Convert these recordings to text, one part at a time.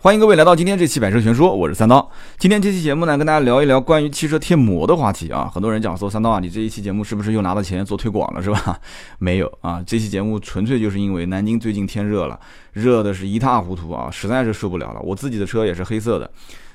欢迎各位来到今天这期百车全说，我是三刀。今天这期节目呢，跟大家聊一聊关于汽车贴膜的话题啊。很多人讲说三刀啊，你这一期节目是不是又拿到钱做推广了，是吧？没有啊，这期节目纯粹就是因为南京最近天热了，热的是一塌糊涂啊，实在是受不了了。我自己的车也是黑色的，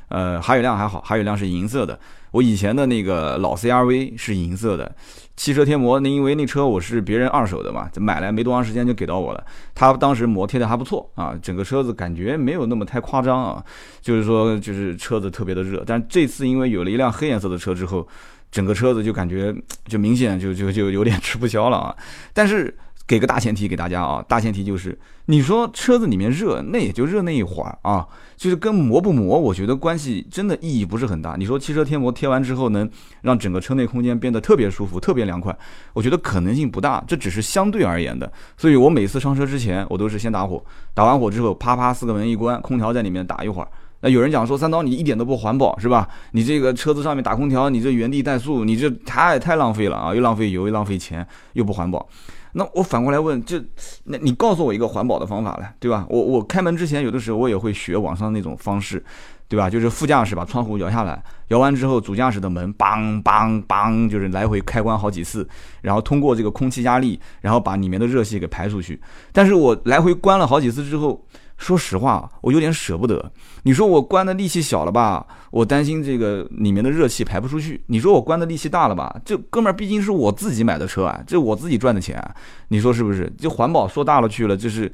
呃，还有辆还好，还有辆是银色的。我以前的那个老 CRV 是银色的，汽车贴膜，那因为那车我是别人二手的嘛，买来没多长时间就给到我了。他当时膜贴的还不错啊，整个车子感觉没有那么太夸张啊，就是说就是车子特别的热。但这次因为有了一辆黑颜色的车之后，整个车子就感觉就明显就就就有点吃不消了啊。但是。给个大前提给大家啊，大前提就是，你说车子里面热，那也就热那一会儿啊，就是跟磨不磨，我觉得关系真的意义不是很大。你说汽车贴膜贴完之后能让整个车内空间变得特别舒服、特别凉快，我觉得可能性不大，这只是相对而言的。所以我每次上车之前，我都是先打火，打完火之后，啪啪四个门一关，空调在里面打一会儿。那有人讲说三刀你一点都不环保是吧？你这个车子上面打空调，你这原地怠速，你这太太浪费了啊，又浪费油又浪费钱，又不环保。那我反过来问，就那你告诉我一个环保的方法来，对吧？我我开门之前有的时候我也会学网上那种方式，对吧？就是副驾驶把窗户摇下来，摇完之后主驾驶的门梆梆梆，就是来回开关好几次，然后通过这个空气压力，然后把里面的热气给排出去。但是我来回关了好几次之后。说实话，我有点舍不得。你说我关的力气小了吧？我担心这个里面的热气排不出去。你说我关的力气大了吧？这哥们儿毕竟是我自己买的车啊，这我自己赚的钱，你说是不是？就环保说大了去了，就是。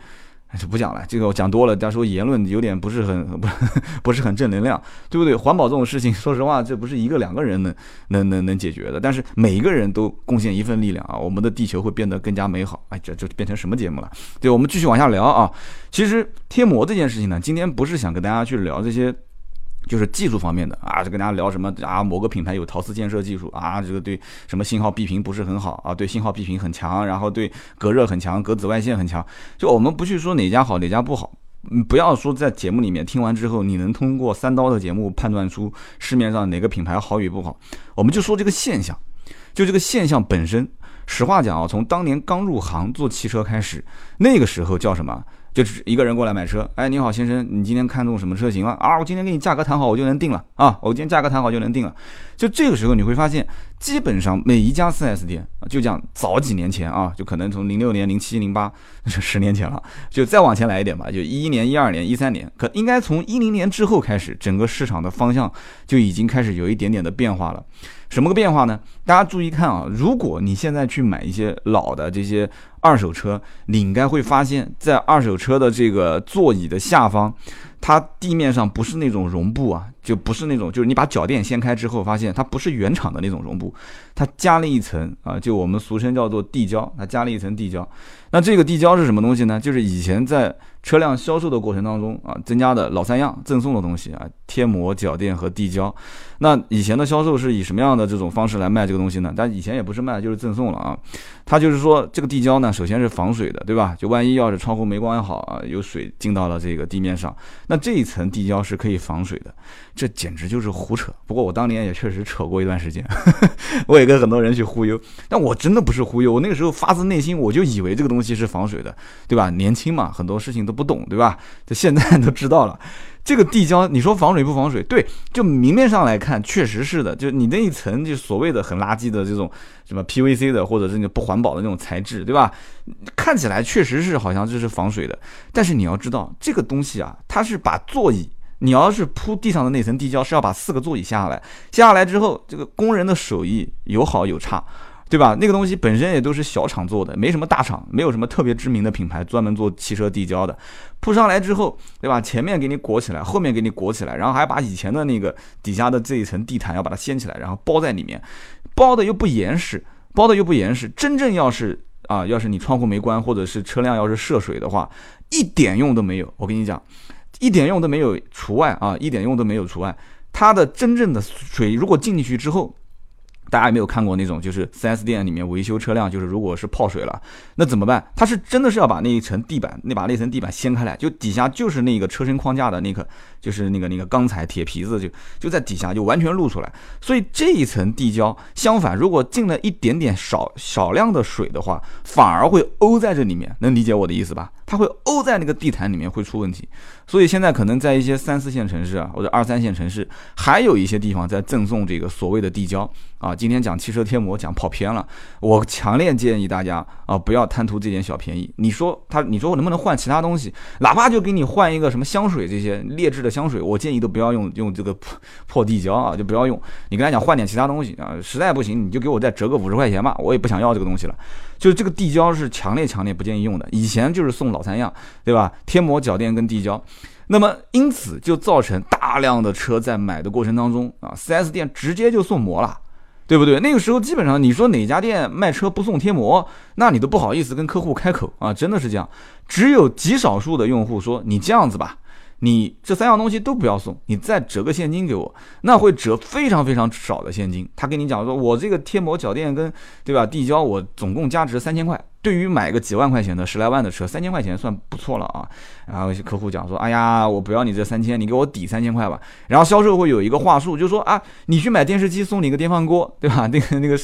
就不讲了，这个我讲多了，家说言论有点不是很 不 不是很正能量，对不对？环保这种事情，说实话，这不是一个两个人能能能能解决的，但是每一个人都贡献一份力量啊，我们的地球会变得更加美好。哎，这就变成什么节目了？对，我们继续往下聊啊。其实贴膜这件事情呢，今天不是想跟大家去聊这些。就是技术方面的啊，就跟大家聊什么啊，某个品牌有陶瓷建设技术啊，这个对什么信号闭屏不是很好啊，对信号闭屏很强，然后对隔热很强，隔紫外线很强。就我们不去说哪家好哪家不好，嗯，不要说在节目里面听完之后，你能通过三刀的节目判断出市面上哪个品牌好与不好。我们就说这个现象，就这个现象本身，实话讲啊，从当年刚入行做汽车开始，那个时候叫什么？就是一个人过来买车，哎，你好先生，你今天看中什么车型了啊？我今天给你价格谈好，我就能定了啊！我今天价格谈好就能定了。就这个时候你会发现，基本上每一家 4S 店，就讲早几年前啊，就可能从零六年、零七、零八，是十年前了，就再往前来一点吧，就一一年、一二年、一三年，可应该从一零年之后开始，整个市场的方向就已经开始有一点点的变化了。什么个变化呢？大家注意看啊！如果你现在去买一些老的这些二手车，你应该会发现，在二手车的这个座椅的下方，它地面上不是那种绒布啊，就不是那种，就是你把脚垫掀开之后，发现它不是原厂的那种绒布，它加了一层啊，就我们俗称叫做地胶，它加了一层地胶。那这个地胶是什么东西呢？就是以前在车辆销售的过程当中啊，增加的老三样赠送的东西啊，贴膜、脚垫和地胶。那以前的销售是以什么样的这种方式来卖这个东西呢？但以前也不是卖，就是赠送了啊。它就是说这个地胶呢，首先是防水的，对吧？就万一要是窗户没关好啊，有水进到了这个地面上，那这一层地胶是可以防水的。这简直就是胡扯。不过我当年也确实扯过一段时间，我也跟很多人去忽悠，但我真的不是忽悠，我那个时候发自内心我就以为这个东西是防水的，对吧？年轻嘛，很多事情都不懂，对吧？就现在 都知道了。这个地胶，你说防水不防水？对，就明面上来看，确实是的。就你那一层，就所谓的很垃圾的这种什么 PVC 的，或者是那不环保的那种材质，对吧？看起来确实是好像就是防水的。但是你要知道，这个东西啊，它是把座椅，你要是铺地上的那层地胶，是要把四个座椅下来，下来之后，这个工人的手艺有好有差。对吧？那个东西本身也都是小厂做的，没什么大厂，没有什么特别知名的品牌专门做汽车地胶的。铺上来之后，对吧？前面给你裹起来，后面给你裹起来，然后还把以前的那个底下的这一层地毯要把它掀起来，然后包在里面，包的又不严实，包的又不严实。真正要是啊，要是你窗户没关，或者是车辆要是涉水的话，一点用都没有。我跟你讲，一点用都没有，除外啊，一点用都没有除外。它的真正的水如果进去之后。大家有没有看过那种，就是 4S 店里面维修车辆，就是如果是泡水了，那怎么办？它是真的是要把那一层地板，那把那层地板掀开来，就底下就是那个车身框架的那个，就是那个那个钢材铁皮子，就就在底下就完全露出来。所以这一层地胶，相反，如果进了一点点少少量的水的话，反而会欧在这里面，能理解我的意思吧？它会沤在那个地毯里面会出问题。所以现在可能在一些三四线城市啊，或者二三线城市，还有一些地方在赠送这个所谓的地胶啊。今天讲汽车贴膜讲跑偏了，我强烈建议大家啊，不要贪图这点小便宜。你说他，你说我能不能换其他东西？哪怕就给你换一个什么香水这些劣质的香水，我建议都不要用用这个破破地胶啊，就不要用。你跟他讲换点其他东西啊，实在不行你就给我再折个五十块钱吧，我也不想要这个东西了。就是这个地胶是强烈强烈不建议用的，以前就是送老三样，对吧？贴膜、脚垫跟地胶。那么因此就造成大量的车在买的过程当中啊，4S 店直接就送膜了，对不对？那个时候基本上你说哪家店卖车不送贴膜，那你都不好意思跟客户开口啊，真的是这样。只有极少数的用户说你这样子吧。你这三样东西都不要送，你再折个现金给我，那会折非常非常少的现金。他跟你讲说，我这个贴膜、脚垫跟对吧地胶，我总共价值三千块。对于买个几万块钱的十来万的车，三千块钱算不错了啊。然后客户讲说，哎呀，我不要你这三千，你给我抵三千块吧。然后销售会有一个话术，就说啊，你去买电视机送你一个电饭锅，对吧？那个那个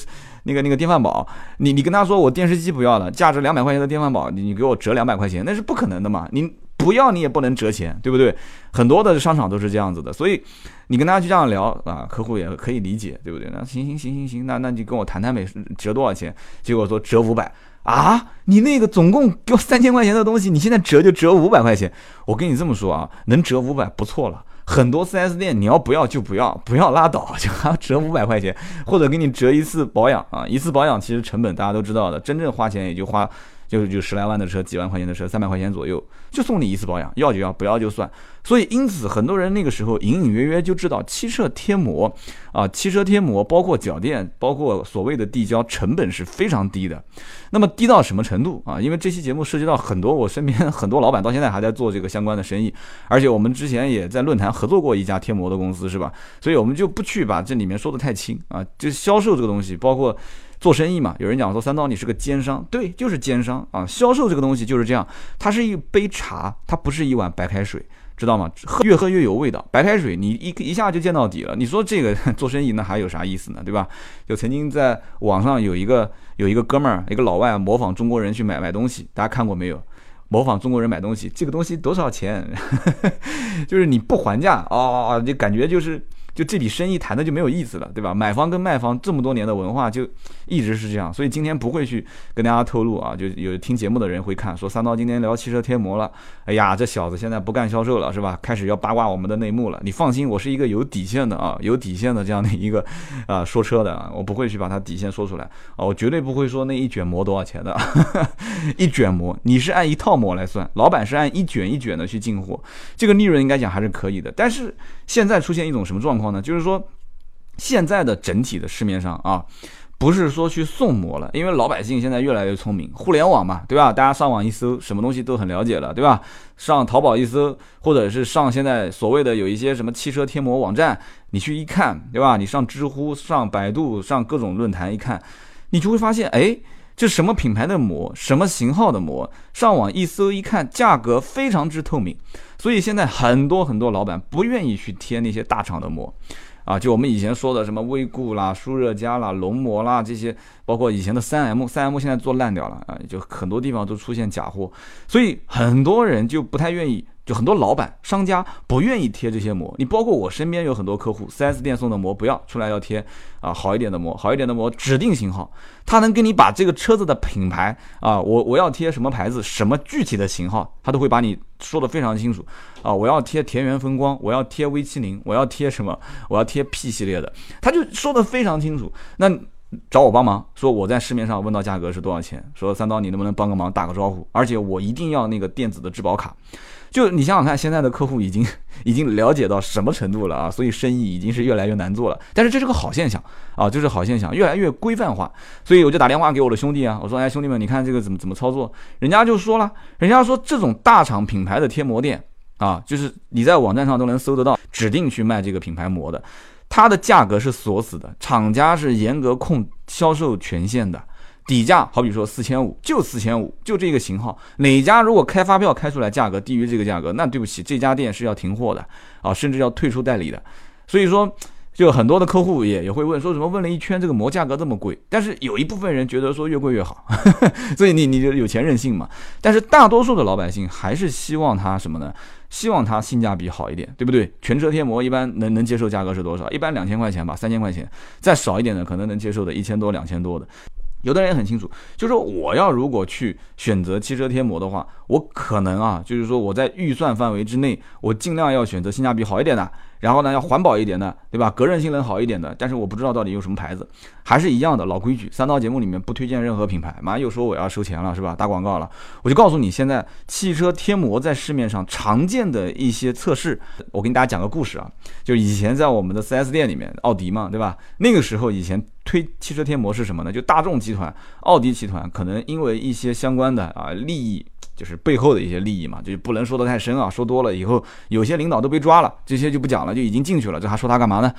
那个那个电饭煲，你你跟他说我电视机不要了，价值两百块钱的电饭煲，你你给我折两百块钱，那是不可能的嘛，你。不要你也不能折钱，对不对？很多的商场都是这样子的，所以你跟大家去这样聊啊，客户也可以理解，对不对？那行行行行行，那那你跟我谈谈呗，折多少钱？结果说折五百啊，你那个总共给我三千块钱的东西，你现在折就折五百块钱。我跟你这么说啊，能折五百不错了。很多 4S 店你要不要就不要，不要拉倒，就还要折五百块钱，或者给你折一次保养啊，一次保养其实成本大家都知道的，真正花钱也就花。就就十来万的车，几万块钱的车，三百块钱左右，就送你一次保养，要就要，不要就算。所以因此，很多人那个时候隐隐约约就知道汽车贴膜啊，汽车贴膜包括脚垫，包括所谓的地胶，成本是非常低的。那么低到什么程度啊？因为这期节目涉及到很多我身边很多老板到现在还在做这个相关的生意，而且我们之前也在论坛合作过一家贴膜的公司，是吧？所以我们就不去把这里面说的太清啊，就销售这个东西，包括。做生意嘛，有人讲说三刀你是个奸商，对，就是奸商啊！销售这个东西就是这样，它是一杯茶，它不是一碗白开水，知道吗？喝越喝越有味道，白开水你一一下就见到底了。你说这个做生意那还有啥意思呢？对吧？就曾经在网上有一个有一个哥们儿，一个老外模仿中国人去买买东西，大家看过没有？模仿中国人买东西，这个东西多少钱？就是你不还价哦，就感觉就是。就这笔生意谈的就没有意思了，对吧？买方跟卖方这么多年的文化就一直是这样，所以今天不会去跟大家透露啊。就有听节目的人会看说三刀今天聊汽车贴膜了，哎呀，这小子现在不干销售了是吧？开始要八卦我们的内幕了。你放心，我是一个有底线的啊，有底线的这样的一个啊说车的啊，我不会去把他底线说出来啊，我绝对不会说那一卷膜多少钱的，一卷膜你是按一套膜来算，老板是按一卷一卷的去进货，这个利润应该讲还是可以的，但是。现在出现一种什么状况呢？就是说，现在的整体的市面上啊，不是说去送膜了，因为老百姓现在越来越聪明，互联网嘛，对吧？大家上网一搜，什么东西都很了解了，对吧？上淘宝一搜，或者是上现在所谓的有一些什么汽车贴膜网站，你去一看，对吧？你上知乎、上百度、上各种论坛一看，你就会发现，哎。这什么品牌的膜，什么型号的膜，上网一搜一看，价格非常之透明，所以现在很多很多老板不愿意去贴那些大厂的膜，啊，就我们以前说的什么威固啦、舒热佳啦、龙膜啦这些，包括以前的三 M，三 M 现在做烂掉了啊，就很多地方都出现假货，所以很多人就不太愿意。就很多老板、商家不愿意贴这些膜，你包括我身边有很多客户，4S 店送的膜不要出来要贴啊，好一点的膜，好一点的膜，指定型号，他能给你把这个车子的品牌啊，我我要贴什么牌子，什么具体的型号，他都会把你说的非常清楚啊，我要贴田园风光，我要贴 V70，我要贴什么，我要贴 P 系列的，他就说的非常清楚。那找我帮忙，说我在市面上问到价格是多少钱，说三刀你能不能帮个忙打个招呼，而且我一定要那个电子的质保卡。就你想想看，现在的客户已经 已经了解到什么程度了啊？所以生意已经是越来越难做了。但是这是个好现象啊，这是好现象，越来越规范化。所以我就打电话给我的兄弟啊，我说：“哎，兄弟们，你看这个怎么怎么操作？”人家就说了，人家说这种大厂品牌的贴膜店啊，就是你在网站上都能搜得到，指定去卖这个品牌膜的，它的价格是锁死的，厂家是严格控销售权限的。底价好比说四千五，就四千五，就这个型号，哪家如果开发票开出来价格低于这个价格，那对不起，这家店是要停货的啊，甚至要退出代理的。所以说，就很多的客户也也会问，说什么问了一圈这个膜价格这么贵，但是有一部分人觉得说越贵越好，所以你你就有钱任性嘛。但是大多数的老百姓还是希望它什么呢？希望它性价比好一点，对不对？全车贴膜一般能能接受价格是多少？一般两千块钱吧，三千块钱，再少一点的可能能接受的一千多、两千多的。有的人也很清楚，就是说我要如果去选择汽车贴膜的话，我可能啊，就是说我在预算范围之内，我尽量要选择性价比好一点的。然后呢，要环保一点的，对吧？隔热性能好一点的，但是我不知道到底用什么牌子，还是一样的老规矩。三刀节目里面不推荐任何品牌，马上又说我要收钱了，是吧？打广告了，我就告诉你，现在汽车贴膜在市面上常见的一些测试，我给大家讲个故事啊，就以前在我们的 4S 店里面，奥迪嘛，对吧？那个时候以前推汽车贴膜是什么呢？就大众集团、奥迪集团可能因为一些相关的啊利益。就是背后的一些利益嘛，就不能说得太深啊，说多了以后有些领导都被抓了，这些就不讲了，就已经进去了，这还说他干嘛呢？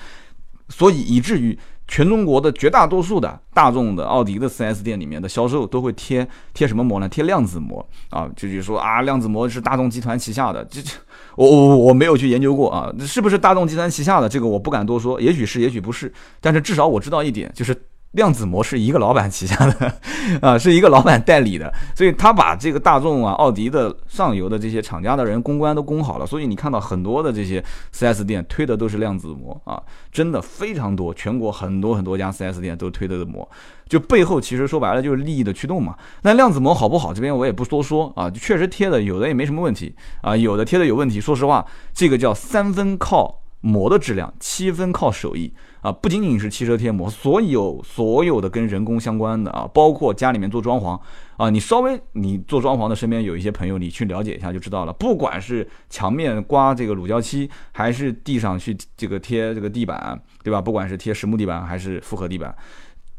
所以以至于全中国的绝大多数的大众的、奥迪的 4S 店里面的销售都会贴贴什么膜呢？贴量子膜啊，就是说啊，量子膜是大众集团旗下的，这这我我我没有去研究过啊，是不是大众集团旗下的这个我不敢多说，也许是，也许不是，但是至少我知道一点就是。量子膜是一个老板旗下的，啊，是一个老板代理的，所以他把这个大众啊、奥迪的上游的这些厂家的人公关都攻好了，所以你看到很多的这些 4S 店推的都是量子膜啊，真的非常多，全国很多很多家 4S 店都推的膜，就背后其实说白了就是利益的驱动嘛。那量子膜好不好？这边我也不多说啊，确实贴的有的也没什么问题啊，有的贴的有问题。说实话，这个叫三分靠膜的质量，七分靠手艺。啊，不仅仅是汽车贴膜，所有所有的跟人工相关的啊，包括家里面做装潢啊，你稍微你做装潢的身边有一些朋友，你去了解一下就知道了。不管是墙面刮这个乳胶漆，还是地上去这个贴这个地板，对吧？不管是贴实木地板还是复合地板，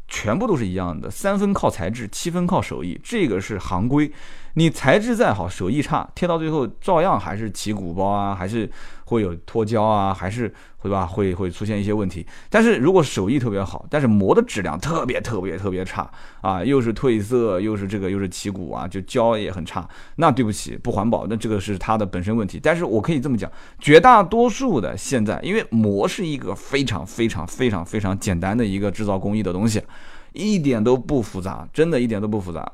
全部都是一样的，三分靠材质，七分靠手艺，这个是行规。你材质再好，手艺差，贴到最后照样还是起鼓包啊，还是会有脱胶啊，还是会吧，会会出现一些问题。但是如果手艺特别好，但是膜的质量特别特别特别差啊，又是褪色，又是这个又是起鼓啊，就胶也很差，那对不起，不环保，那这个是它的本身问题。但是我可以这么讲，绝大多数的现在，因为膜是一个非常非常非常非常简单的一个制造工艺的东西，一点都不复杂，真的一点都不复杂。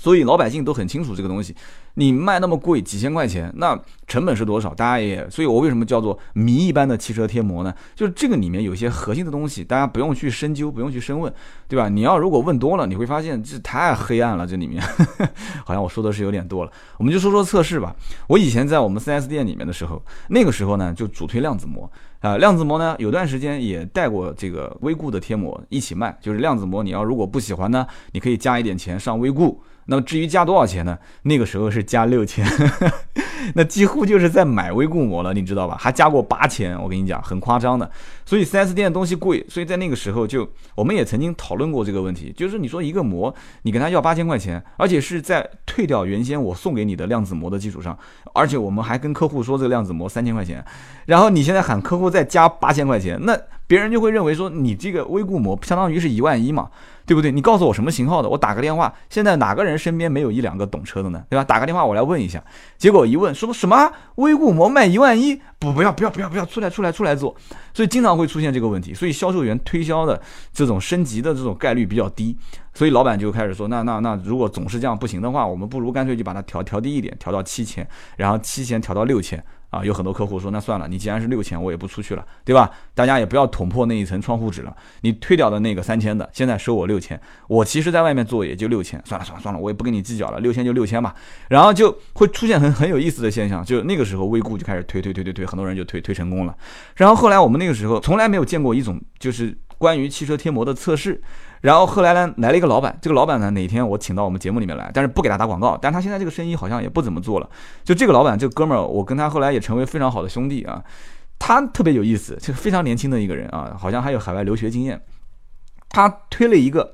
所以老百姓都很清楚这个东西，你卖那么贵几千块钱，那成本是多少？大家也，所以我为什么叫做谜一般的汽车贴膜呢？就是这个里面有些核心的东西，大家不用去深究，不用去深问，对吧？你要如果问多了，你会发现这太黑暗了，这里面 好像我说的是有点多了。我们就说说测试吧。我以前在我们 4S 店里面的时候，那个时候呢就主推量子膜啊，量子膜呢有段时间也带过这个微固的贴膜一起卖，就是量子膜，你要如果不喜欢呢，你可以加一点钱上微固。那么至于加多少钱呢？那个时候是加六千，那几乎就是在买微固膜了，你知道吧？还加过八千，我跟你讲，很夸张的。所以 4S 店的东西贵，所以在那个时候就我们也曾经讨论过这个问题，就是你说一个膜，你跟他要八千块钱，而且是在退掉原先我送给你的量子膜的基础上，而且我们还跟客户说这个量子膜三千块钱，然后你现在喊客户再加八千块钱，那别人就会认为说你这个微固膜相当于是一万一嘛。对不对？你告诉我什么型号的，我打个电话。现在哪个人身边没有一两个懂车的呢？对吧？打个电话我来问一下。结果一问说什么微固膜卖一万一，不不要不要不要不要出来出来出来做。所以经常会出现这个问题。所以销售员推销的这种升级的这种概率比较低。所以老板就开始说，那那那如果总是这样不行的话，我们不如干脆就把它调调低一点，调到七千，然后七千调到六千。啊，有很多客户说，那算了，你既然是六千，我也不出去了，对吧？大家也不要捅破那一层窗户纸了。你退掉的那个三千的，现在收我六千，我其实在外面做也就六千，算了算了算了，我也不跟你计较了，六千就六千吧。然后就会出现很很有意思的现象，就那个时候微固就开始推推推推推，很多人就推推成功了。然后后来我们那个时候从来没有见过一种就是关于汽车贴膜的测试。然后后来呢，来了一个老板，这个老板呢，哪天我请到我们节目里面来，但是不给他打广告，但他现在这个生意好像也不怎么做了。就这个老板，这哥们儿，我跟他后来也成为非常好的兄弟啊。他特别有意思，就非常年轻的一个人啊，好像还有海外留学经验。他推了一个，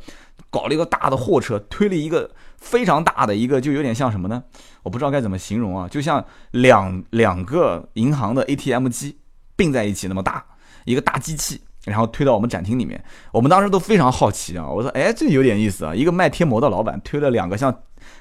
搞了一个大的货车，推了一个非常大的一个，就有点像什么呢？我不知道该怎么形容啊，就像两两个银行的 ATM 机并在一起那么大，一个大机器。然后推到我们展厅里面，我们当时都非常好奇啊！我说，哎，这有点意思啊！一个卖贴膜的老板推了两个像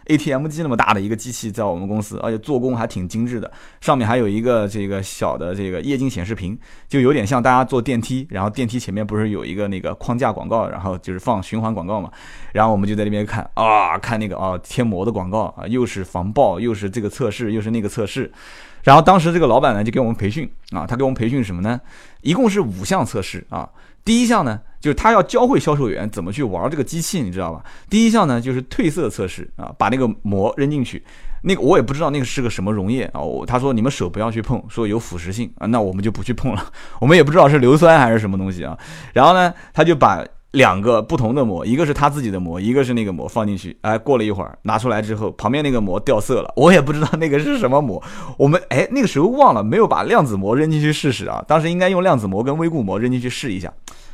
ATM 机那么大的一个机器在我们公司，而且做工还挺精致的，上面还有一个这个小的这个液晶显示屏，就有点像大家坐电梯，然后电梯前面不是有一个那个框架广告，然后就是放循环广告嘛，然后我们就在那边看啊，看那个啊贴膜的广告啊，又是防爆，又是这个测试，又是那个测试。然后当时这个老板呢就给我们培训啊，他给我们培训什么呢？一共是五项测试啊。第一项呢，就是他要教会销售员怎么去玩这个机器，你知道吧？第一项呢就是褪色测试啊，把那个膜扔进去，那个我也不知道那个是个什么溶液啊。他说你们手不要去碰，说有腐蚀性啊，那我们就不去碰了。我们也不知道是硫酸还是什么东西啊。然后呢，他就把。两个不同的膜，一个是他自己的膜，一个是那个膜放进去。哎，过了一会儿拿出来之后，旁边那个膜掉色了，我也不知道那个是什么膜。我们哎那个时候忘了没有把量子膜扔进去试试啊，当时应该用量子膜跟微固膜扔进去试一下。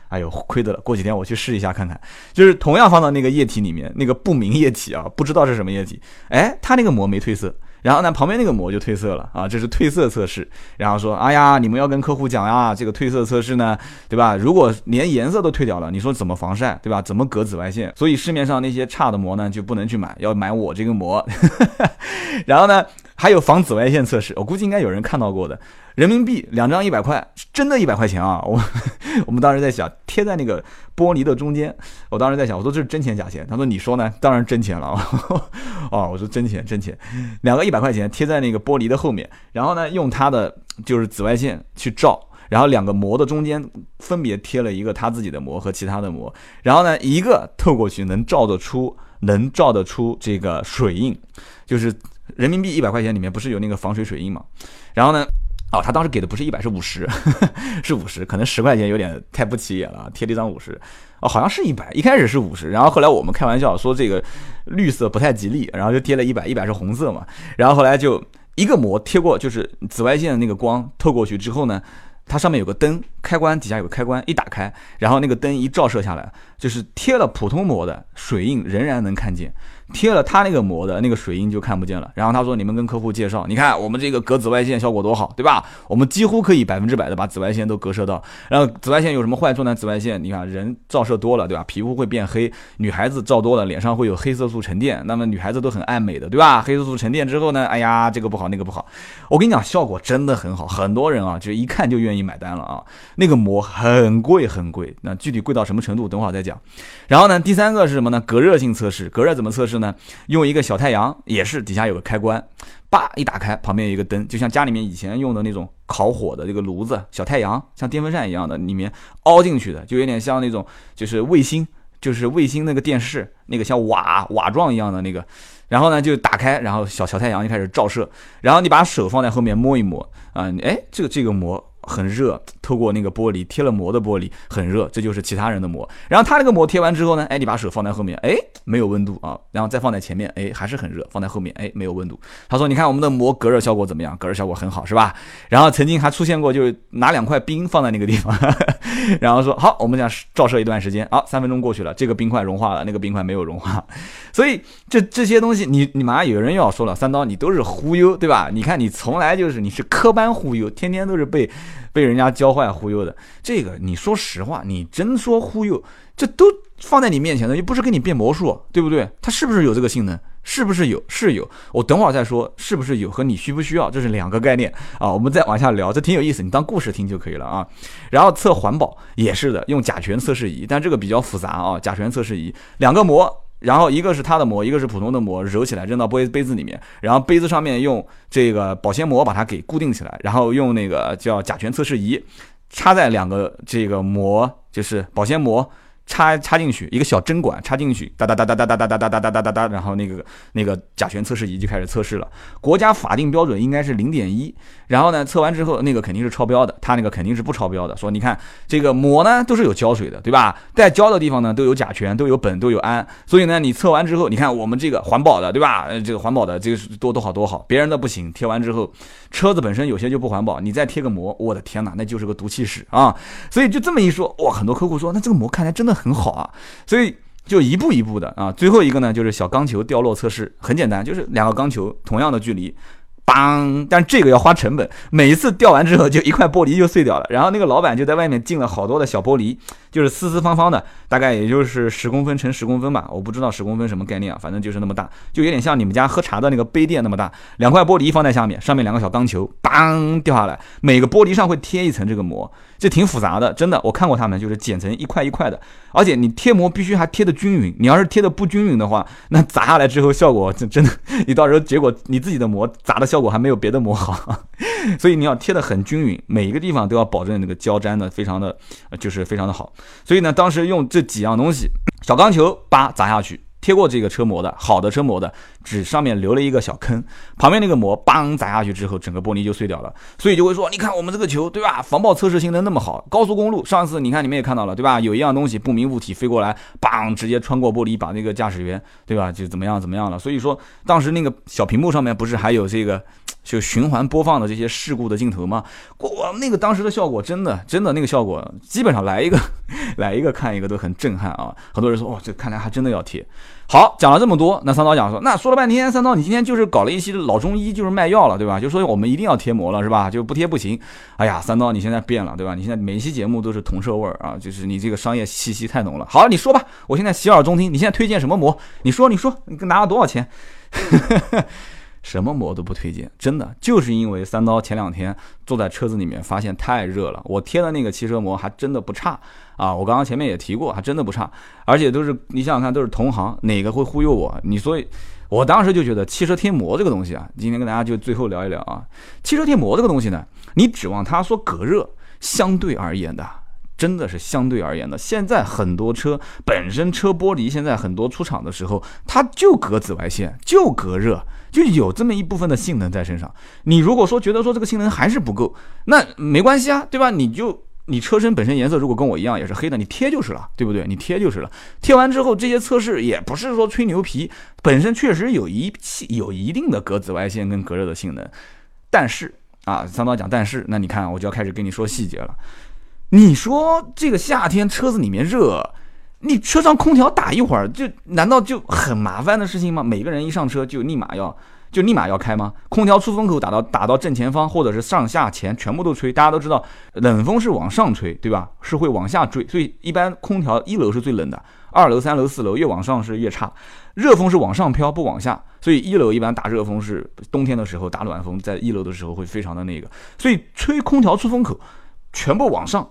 哎呦，亏的了，过几天我去试一下看看。就是同样放到那个液体里面，那个不明液体啊，不知道是什么液体。哎，它那个膜没褪色。然后呢，旁边那个膜就褪色了啊，这是褪色测试。然后说，哎呀，你们要跟客户讲呀，这个褪色测试呢，对吧？如果连颜色都褪掉了，你说怎么防晒，对吧？怎么隔紫外线？所以市面上那些差的膜呢，就不能去买，要买我这个膜。然后呢，还有防紫外线测试，我估计应该有人看到过的。人民币两张一百块，真的一百块钱啊！我 我们当时在想，贴在那个玻璃的中间。我当时在想，我说这是真钱假钱？他说你说呢？当然真钱了啊！哦，我说真钱真钱，两个一百块钱贴在那个玻璃的后面，然后呢，用它的就是紫外线去照，然后两个膜的中间分别贴了一个他自己的膜和其他的膜，然后呢，一个透过去能照得出，能照得出这个水印，就是人民币一百块钱里面不是有那个防水水印嘛？然后呢？哦，他当时给的不是一百，是五十，是五十，可能十块钱有点太不起眼了，贴了一张五十。哦，好像是一百，一开始是五十，然后后来我们开玩笑说这个绿色不太吉利，然后就贴了一百，一百是红色嘛。然后后来就一个膜贴过，就是紫外线的那个光透过去之后呢，它上面有个灯开关，底下有个开关，一打开，然后那个灯一照射下来，就是贴了普通膜的水印仍然能看见。贴了他那个膜的那个水印就看不见了。然后他说：“你们跟客户介绍，你看我们这个隔紫外线效果多好，对吧？我们几乎可以百分之百的把紫外线都隔射到。然后紫外线有什么坏处呢？紫外线，你看人照射多了，对吧？皮肤会变黑。女孩子照多了，脸上会有黑色素沉淀。那么女孩子都很爱美的，对吧？黑色素沉淀之后呢，哎呀，这个不好，那个不好。我跟你讲，效果真的很好，很多人啊，就一看就愿意买单了啊。那个膜很贵很贵，那具体贵到什么程度，等会儿再讲。然后呢，第三个是什么呢？隔热性测试。隔热怎么测试呢？用一个小太阳，也是底下有个开关，叭一打开，旁边有一个灯，就像家里面以前用的那种烤火的这个炉子，小太阳像电风扇一样的，里面凹进去的，就有点像那种就是卫星，就是卫星那个电视那个像瓦瓦状一样的那个，然后呢就打开，然后小小太阳就开始照射，然后你把手放在后面摸一摸啊，哎，这个这个膜。很热，透过那个玻璃贴了膜的玻璃很热，这就是其他人的膜。然后他那个膜贴完之后呢，哎，你把手放在后面，哎，没有温度啊。然后再放在前面，哎，还是很热，放在后面，哎，没有温度。他说：“你看我们的膜隔热效果怎么样？隔热效果很好，是吧？”然后曾经还出现过，就是拿两块冰放在那个地方，然后说：“好，我们讲照射一段时间，好，三分钟过去了，这个冰块融化了，那个冰块没有融化。所以这这些东西，你你马上有人又要说了，三刀你都是忽悠，对吧？你看你从来就是你是科班忽悠，天天都是被。”被人家教坏忽悠的，这个你说实话，你真说忽悠，这都放在你面前的，又不是给你变魔术，对不对？它是不是有这个性能？是不是有？是有。我等会儿再说是不是有和你需不需要，这是两个概念啊。我们再往下聊，这挺有意思，你当故事听就可以了啊。然后测环保也是的，用甲醛测试仪，但这个比较复杂啊。甲醛测试仪两个膜。然后一个是它的膜，一个是普通的膜，揉起来扔到杯杯子里面，然后杯子上面用这个保鲜膜把它给固定起来，然后用那个叫甲醛测试仪插在两个这个膜，就是保鲜膜。插插进去一个小针管插进去，哒哒哒哒哒哒哒哒哒哒哒哒哒，然后那个那个甲醛测试仪就开始测试了。国家法定标准应该是零点一，然后呢测完之后那个肯定是超标的，它那个肯定是不超标的。说你看这个膜呢都是有胶水的，对吧？带胶的地方呢都有甲醛，都有苯，都有氨。所以呢你测完之后，你看我们这个环保的，对吧？呃，这个环保的这个多多好多好，别人的不行。贴完之后，车子本身有些就不环保，你再贴个膜，我的天哪，那就是个毒气室啊！所以就这么一说，哇，很多客户说那这个膜看来真的。很好啊，所以就一步一步的啊，最后一个呢就是小钢球掉落测试，很简单，就是两个钢球同样的距离，当，但这个要花成本，每一次掉完之后就一块玻璃就碎掉了，然后那个老板就在外面进了好多的小玻璃，就是四四方方的，大概也就是十公分乘十公分吧，我不知道十公分什么概念啊，反正就是那么大，就有点像你们家喝茶的那个杯垫那么大，两块玻璃放在下面，上面两个小钢球，嘣掉下来，每个玻璃上会贴一层这个膜，这挺复杂的，真的，我看过他们就是剪成一块一块的，而且你贴膜必须还贴的均匀，你要是贴的不均匀的话，那砸下来之后效果真真的，你到时候结果你自己的膜砸的效果还没有别的膜好，所以你要贴的很均匀，每一个地方都要保证那个胶粘的非常的，就是非常的好，所以呢，当时用这几样东西，小钢球叭砸下去。贴过这个车膜的，好的车膜的，纸上面留了一个小坑，旁边那个膜梆砸下去之后，整个玻璃就碎掉了。所以就会说，你看我们这个球，对吧？防爆测试性能那么好，高速公路上次你看你们也看到了，对吧？有一样东西不明物体飞过来，梆，直接穿过玻璃，把那个驾驶员，对吧？就怎么样怎么样了。所以说当时那个小屏幕上面不是还有这个。就循环播放的这些事故的镜头吗？哇那个当时的效果真的真的那个效果，基本上来一个 来一个看一个都很震撼啊！很多人说哇，这看来还真的要贴。好，讲了这么多，那三刀讲说，那说了半天，三刀你今天就是搞了一期老中医，就是卖药了，对吧？就说我们一定要贴膜了，是吧？就不贴不行。哎呀，三刀你现在变了，对吧？你现在每期节目都是同社味儿啊，就是你这个商业气息太浓了。好，你说吧，我现在洗耳恭听。你现在推荐什么膜？你说，你说，你拿了多少钱？什么膜都不推荐，真的就是因为三刀前两天坐在车子里面发现太热了。我贴的那个汽车膜还真的不差啊，我刚刚前面也提过，还真的不差，而且都是你想想看，都是同行，哪个会忽悠我？你所以，我当时就觉得汽车贴膜这个东西啊，今天跟大家就最后聊一聊啊，汽车贴膜这个东西呢，你指望它说隔热，相对而言的，真的是相对而言的。现在很多车本身车玻璃现在很多出厂的时候，它就隔紫外线，就隔热。就有这么一部分的性能在身上。你如果说觉得说这个性能还是不够，那没关系啊，对吧？你就你车身本身颜色如果跟我一样也是黑的，你贴就是了，对不对？你贴就是了。贴完之后，这些测试也不是说吹牛皮，本身确实有一有一定的隔紫外线跟隔热的性能。但是啊，三刀讲但是，那你看我就要开始跟你说细节了。你说这个夏天车子里面热。你车上空调打一会儿，就难道就很麻烦的事情吗？每个人一上车就立马要就立马要开吗？空调出风口打到打到正前方，或者是上下前全部都吹。大家都知道，冷风是往上吹，对吧？是会往下坠，所以一般空调一楼是最冷的，二楼、三楼、四楼越往上是越差。热风是往上飘，不往下，所以一楼一般打热风是冬天的时候打暖风，在一楼的时候会非常的那个，所以吹空调出风口全部往上。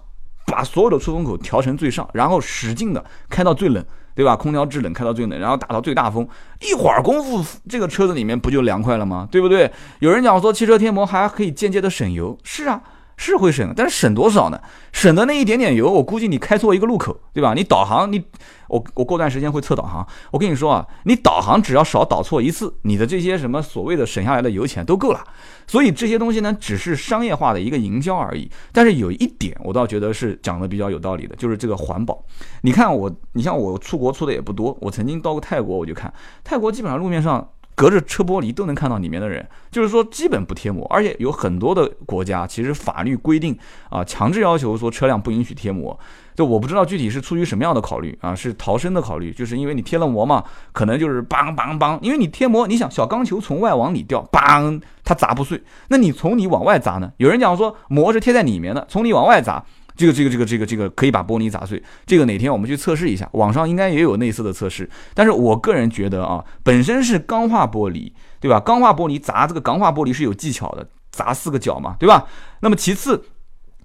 把所有的出风口调成最上，然后使劲的开到最冷，对吧？空调制冷开到最冷，然后打到最大风，一会儿功夫，这个车子里面不就凉快了吗？对不对？有人讲说汽车贴膜还可以间接的省油，是啊。是会省，但是省多少呢？省的那一点点油，我估计你开错一个路口，对吧？你导航，你我我过段时间会测导航。我跟你说啊，你导航只要少导错一次，你的这些什么所谓的省下来的油钱都够了。所以这些东西呢，只是商业化的一个营销而已。但是有一点，我倒觉得是讲的比较有道理的，就是这个环保。你看我，你像我出国出的也不多，我曾经到过泰国，我就看泰国基本上路面上。隔着车玻璃都能看到里面的人，就是说基本不贴膜，而且有很多的国家其实法律规定啊，强制要求说车辆不允许贴膜。就我不知道具体是出于什么样的考虑啊，是逃生的考虑，就是因为你贴了膜嘛，可能就是梆梆梆，因为你贴膜，你想小钢球从外往里掉，梆，它砸不碎，那你从你往外砸呢？有人讲说膜是贴在里面的，从你往外砸。这个这个这个这个这个可以把玻璃砸碎，这个哪天我们去测试一下，网上应该也有类似的测试。但是我个人觉得啊，本身是钢化玻璃，对吧？钢化玻璃砸这个钢化玻璃是有技巧的，砸四个角嘛，对吧？那么其次，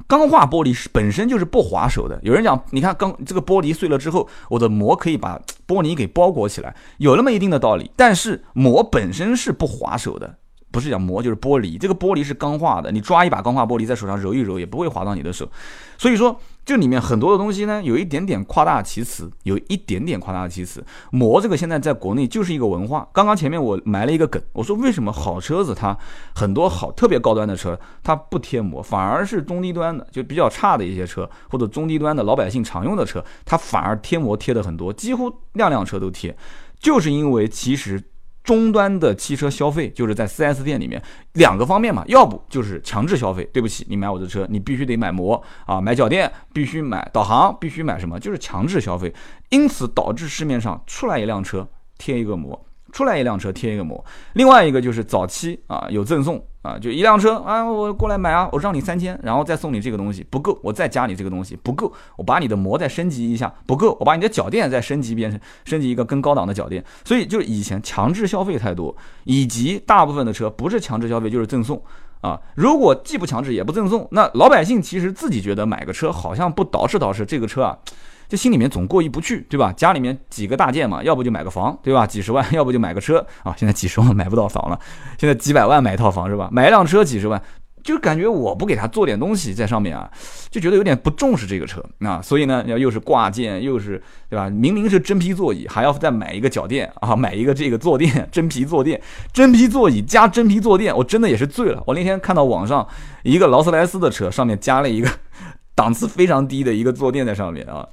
钢化玻璃是本身就是不划手的。有人讲，你看钢这个玻璃碎了之后，我的膜可以把玻璃给包裹起来，有那么一定的道理。但是膜本身是不划手的。不是讲膜就是玻璃，这个玻璃是钢化的，你抓一把钢化玻璃在手上揉一揉也不会划到你的手。所以说这里面很多的东西呢，有一点点夸大其词，有一点点夸大其词。膜这个现在在国内就是一个文化。刚刚前面我埋了一个梗，我说为什么好车子它很多好特别高端的车它不贴膜，反而是中低端的就比较差的一些车或者中低端的老百姓常用的车，它反而贴膜贴的很多，几乎辆辆车都贴，就是因为其实。终端的汽车消费就是在 4S 店里面两个方面嘛，要不就是强制消费，对不起，你买我的车，你必须得买膜啊，买脚垫必须买，导航必须买什么，就是强制消费，因此导致市面上出来一辆车贴一个膜，出来一辆车贴一个膜。另外一个就是早期啊有赠送。啊，就一辆车啊，我过来买啊，我让你三千，然后再送你这个东西不够，我再加你这个东西不够，我把你的膜再升级一下不够，我把你的脚垫再升级变成升级一个更高档的脚垫。所以就是以前强制消费太多，以及大部分的车不是强制消费就是赠送啊。如果既不强制也不赠送，那老百姓其实自己觉得买个车好像不捯饬捯饬这个车啊。就心里面总过意不去，对吧？家里面几个大件嘛，要不就买个房，对吧？几十万，要不就买个车啊。现在几十万 买不到房了，现在几百万买一套房是吧？买一辆车几十万，就感觉我不给他做点东西在上面啊，就觉得有点不重视这个车啊。所以呢，要又是挂件，又是对吧？明明是真皮座椅，还要再买一个脚垫啊，买一个这个坐垫，真皮坐垫，真皮座椅加真皮坐垫，我真的也是醉了。我那天看到网上一个劳斯莱斯的车上面加了一个档次非常低的一个坐垫在上面啊。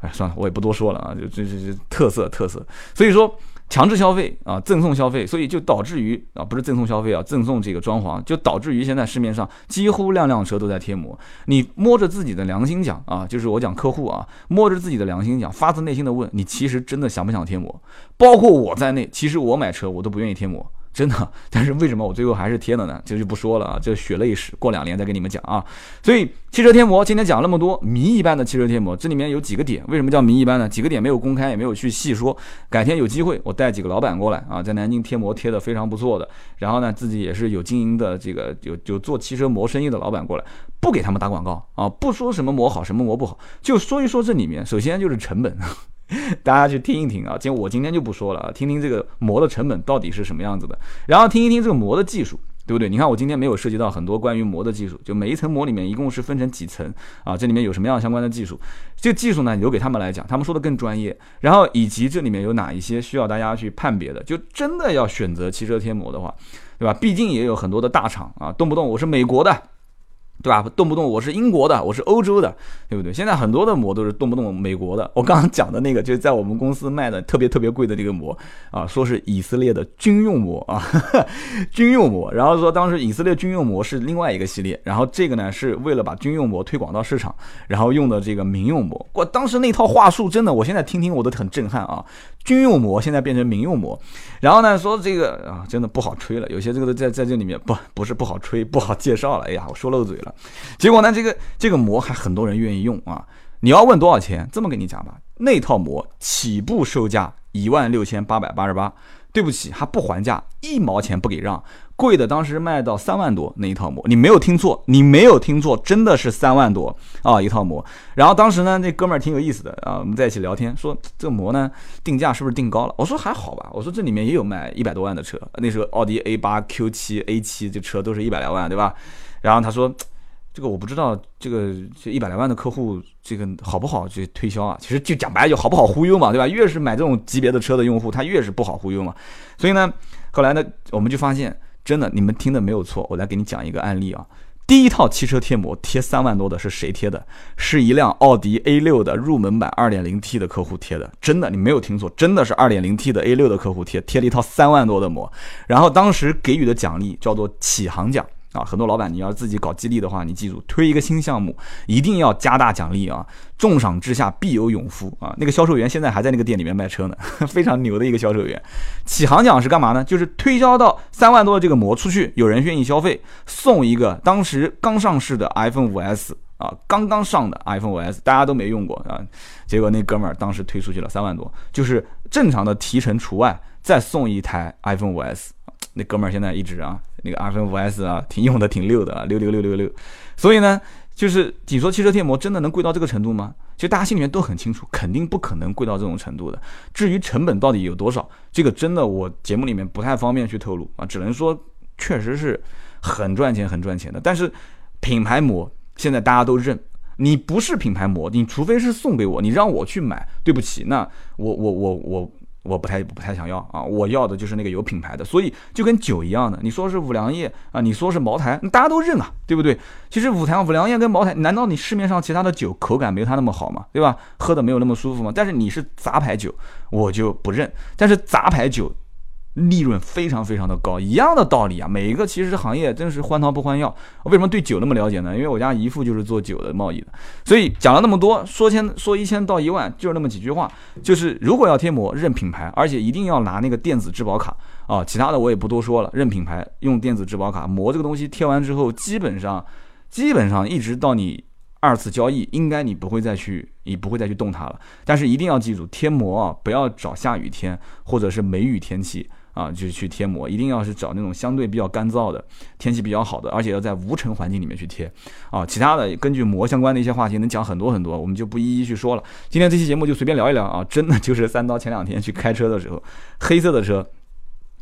哎，算了，我也不多说了啊，就这这这特色特色，所以说强制消费啊，赠送消费，所以就导致于啊，不是赠送消费啊，赠送这个装潢，就导致于现在市面上几乎辆辆车都在贴膜。你摸着自己的良心讲啊，就是我讲客户啊，摸着自己的良心讲，发自内心的问你，其实真的想不想贴膜？包括我在内，其实我买车我都不愿意贴膜。真的，但是为什么我最后还是贴了呢？这就不说了啊，这血泪史，过两年再跟你们讲啊。所以汽车贴膜今天讲那么多谜一般的汽车贴膜，这里面有几个点，为什么叫谜一般呢？几个点没有公开，也没有去细说。改天有机会，我带几个老板过来啊，在南京贴膜贴的非常不错的，然后呢，自己也是有经营的这个有有做汽车膜生意的老板过来，不给他们打广告啊，不说什么膜好，什么膜不好，就说一说这里面，首先就是成本。大家去听一听啊，今我今天就不说了啊，听听这个膜的成本到底是什么样子的，然后听一听这个膜的技术，对不对？你看我今天没有涉及到很多关于膜的技术，就每一层膜里面一共是分成几层啊，这里面有什么样相关的技术？这个技术呢留给他们来讲，他们说的更专业。然后以及这里面有哪一些需要大家去判别的？就真的要选择汽车贴膜的话，对吧？毕竟也有很多的大厂啊，动不动我是美国的。对吧？动不动我是英国的，我是欧洲的，对不对？现在很多的膜都是动不动美国的。我刚刚讲的那个，就是在我们公司卖的特别特别贵的这个膜啊，说是以色列的军用膜啊，军用膜。然后说当时以色列军用膜是另外一个系列，然后这个呢是为了把军用膜推广到市场，然后用的这个民用膜。我当时那套话术真的，我现在听听我都很震撼啊。军用膜现在变成民用膜，然后呢说这个啊真的不好吹了，有些这个在在这里面不不是不好吹，不好介绍了。哎呀，我说漏嘴了。结果呢，这个这个膜还很多人愿意用啊。你要问多少钱？这么跟你讲吧，那套膜起步售价一万六千八百八十八。对不起，还不还价，一毛钱不给让。贵的当时卖到三万多那一套膜，你没有听错，你没有听错，真的是三万多啊一套膜。然后当时呢，那哥们儿挺有意思的啊，我们在一起聊天，说这个膜呢定价是不是定高了？我说还好吧，我说这里面也有卖一百多万的车，那时候奥迪 A 八、Q 七、A 七这车都是一百来万，对吧？然后他说。这个我不知道，这个这一百来万的客户，这个好不好去推销啊？其实就讲白了，就好不好忽悠嘛，对吧？越是买这种级别的车的用户，他越是不好忽悠嘛。所以呢，后来呢，我们就发现，真的，你们听的没有错。我来给你讲一个案例啊。第一套汽车贴膜贴三万多的是谁贴的？是一辆奥迪 A 六的入门版二点零 T 的客户贴的。真的，你没有听错，真的是二点零 T 的 A 六的客户贴，贴了一套三万多的膜。然后当时给予的奖励叫做起航奖。啊，很多老板，你要自己搞激励的话，你记住，推一个新项目，一定要加大奖励啊！重赏之下必有勇夫啊！那个销售员现在还在那个店里面卖车呢，非常牛的一个销售员。起航奖是干嘛呢？就是推销到三万多的这个膜出去，有人愿意消费，送一个当时刚上市的 iPhone 五 S 啊，刚刚上的 iPhone 五 S，大家都没用过啊。结果那哥们儿当时推出去了三万多，就是正常的提成除外，再送一台 iPhone 五 S。那哥们儿现在一直啊，那个 iPhone 五 S 啊，挺用的挺溜的啊，六六六六六。所以呢，就是你说汽车贴膜真的能贵到这个程度吗？其实大家心里面都很清楚，肯定不可能贵到这种程度的。至于成本到底有多少，这个真的我节目里面不太方便去透露啊，只能说确实是很赚钱很赚钱的。但是品牌膜现在大家都认，你不是品牌膜，你除非是送给我，你让我去买，对不起，那我我我我。我不太不太想要啊，我要的就是那个有品牌的，所以就跟酒一样的，你说是五粮液啊，你说是茅台，大家都认啊，对不对？其实五粮五粮液跟茅台，难道你市面上其他的酒口感没有它那么好吗？对吧？喝的没有那么舒服吗？但是你是杂牌酒，我就不认。但是杂牌酒。利润非常非常的高，一样的道理啊。每一个其实行业真是换汤不换药。为什么对酒那么了解呢？因为我家姨父就是做酒的贸易的，所以讲了那么多，说千说一千道一万，就是那么几句话。就是如果要贴膜，认品牌，而且一定要拿那个电子质保卡啊，其他的我也不多说了，认品牌，用电子质保卡膜这个东西贴完之后，基本上，基本上一直到你二次交易，应该你不会再去，你不会再去动它了。但是一定要记住，贴膜啊，不要找下雨天或者是梅雨天气。啊，就去贴膜，一定要是找那种相对比较干燥的天气比较好的，而且要在无尘环境里面去贴啊。其他的根据膜相关的一些话题能讲很多很多，我们就不一一去说了。今天这期节目就随便聊一聊啊，真的就是三刀前两天去开车的时候，黑色的车，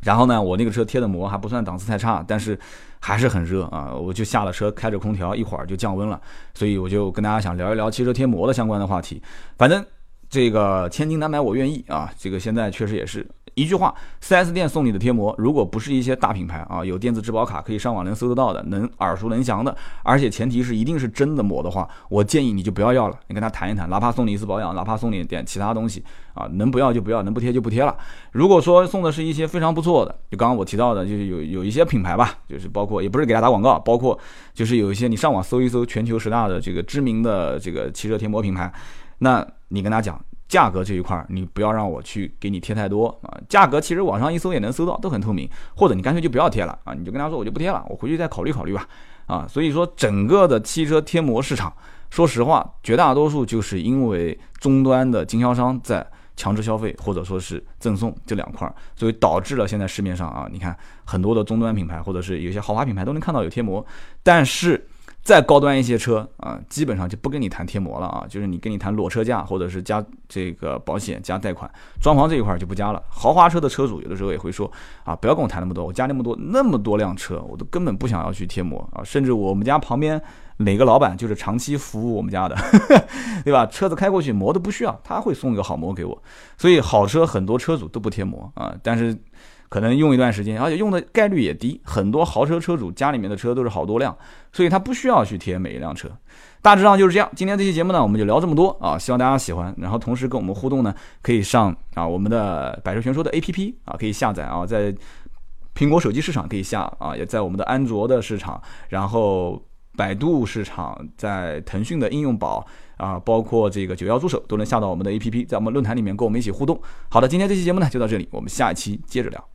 然后呢，我那个车贴的膜还不算档次太差，但是还是很热啊，我就下了车开着空调，一会儿就降温了，所以我就跟大家想聊一聊汽车贴膜的相关的话题。反正这个千金难买我愿意啊，这个现在确实也是。一句话，4S 店送你的贴膜，如果不是一些大品牌啊，有电子质保卡可以上网能搜得到的，能耳熟能详的，而且前提是一定是真的膜的话，我建议你就不要要了。你跟他谈一谈，哪怕送你一次保养，哪怕送你点其他东西啊，能不要就不要，能不贴就不贴了。如果说送的是一些非常不错的，就刚刚我提到的，就是有有一些品牌吧，就是包括也不是给他打广告，包括就是有一些你上网搜一搜全球十大的这个知名的这个汽车贴膜品牌，那你跟他讲。价格这一块，你不要让我去给你贴太多啊！价格其实网上一搜也能搜到，都很透明。或者你干脆就不要贴了啊！你就跟他说我就不贴了，我回去再考虑考虑吧。啊，所以说整个的汽车贴膜市场，说实话，绝大多数就是因为终端的经销商在强制消费或者说是赠送这两块，所以导致了现在市面上啊，你看很多的终端品牌或者是有些豪华品牌都能看到有贴膜，但是。再高端一些车啊，基本上就不跟你谈贴膜了啊，就是你跟你谈裸车价或者是加这个保险加贷款，装潢这一块就不加了。豪华车的车主有的时候也会说啊，不要跟我谈那么多，我加那么多那么多辆车，我都根本不想要去贴膜啊。甚至我们家旁边哪个老板就是长期服务我们家的，对吧？车子开过去膜都不需要，他会送一个好膜给我。所以好车很多车主都不贴膜啊，但是。可能用一段时间，而且用的概率也低。很多豪车车主家里面的车都是好多辆，所以他不需要去贴每一辆车。大致上就是这样。今天这期节目呢，我们就聊这么多啊，希望大家喜欢。然后同时跟我们互动呢，可以上啊我们的百车全说的 APP 啊，可以下载啊，在苹果手机市场可以下啊，也在我们的安卓的市场，然后百度市场，在腾讯的应用宝啊，包括这个九幺助手都能下到我们的 APP，在我们论坛里面跟我们一起互动。好的，今天这期节目呢就到这里，我们下一期接着聊。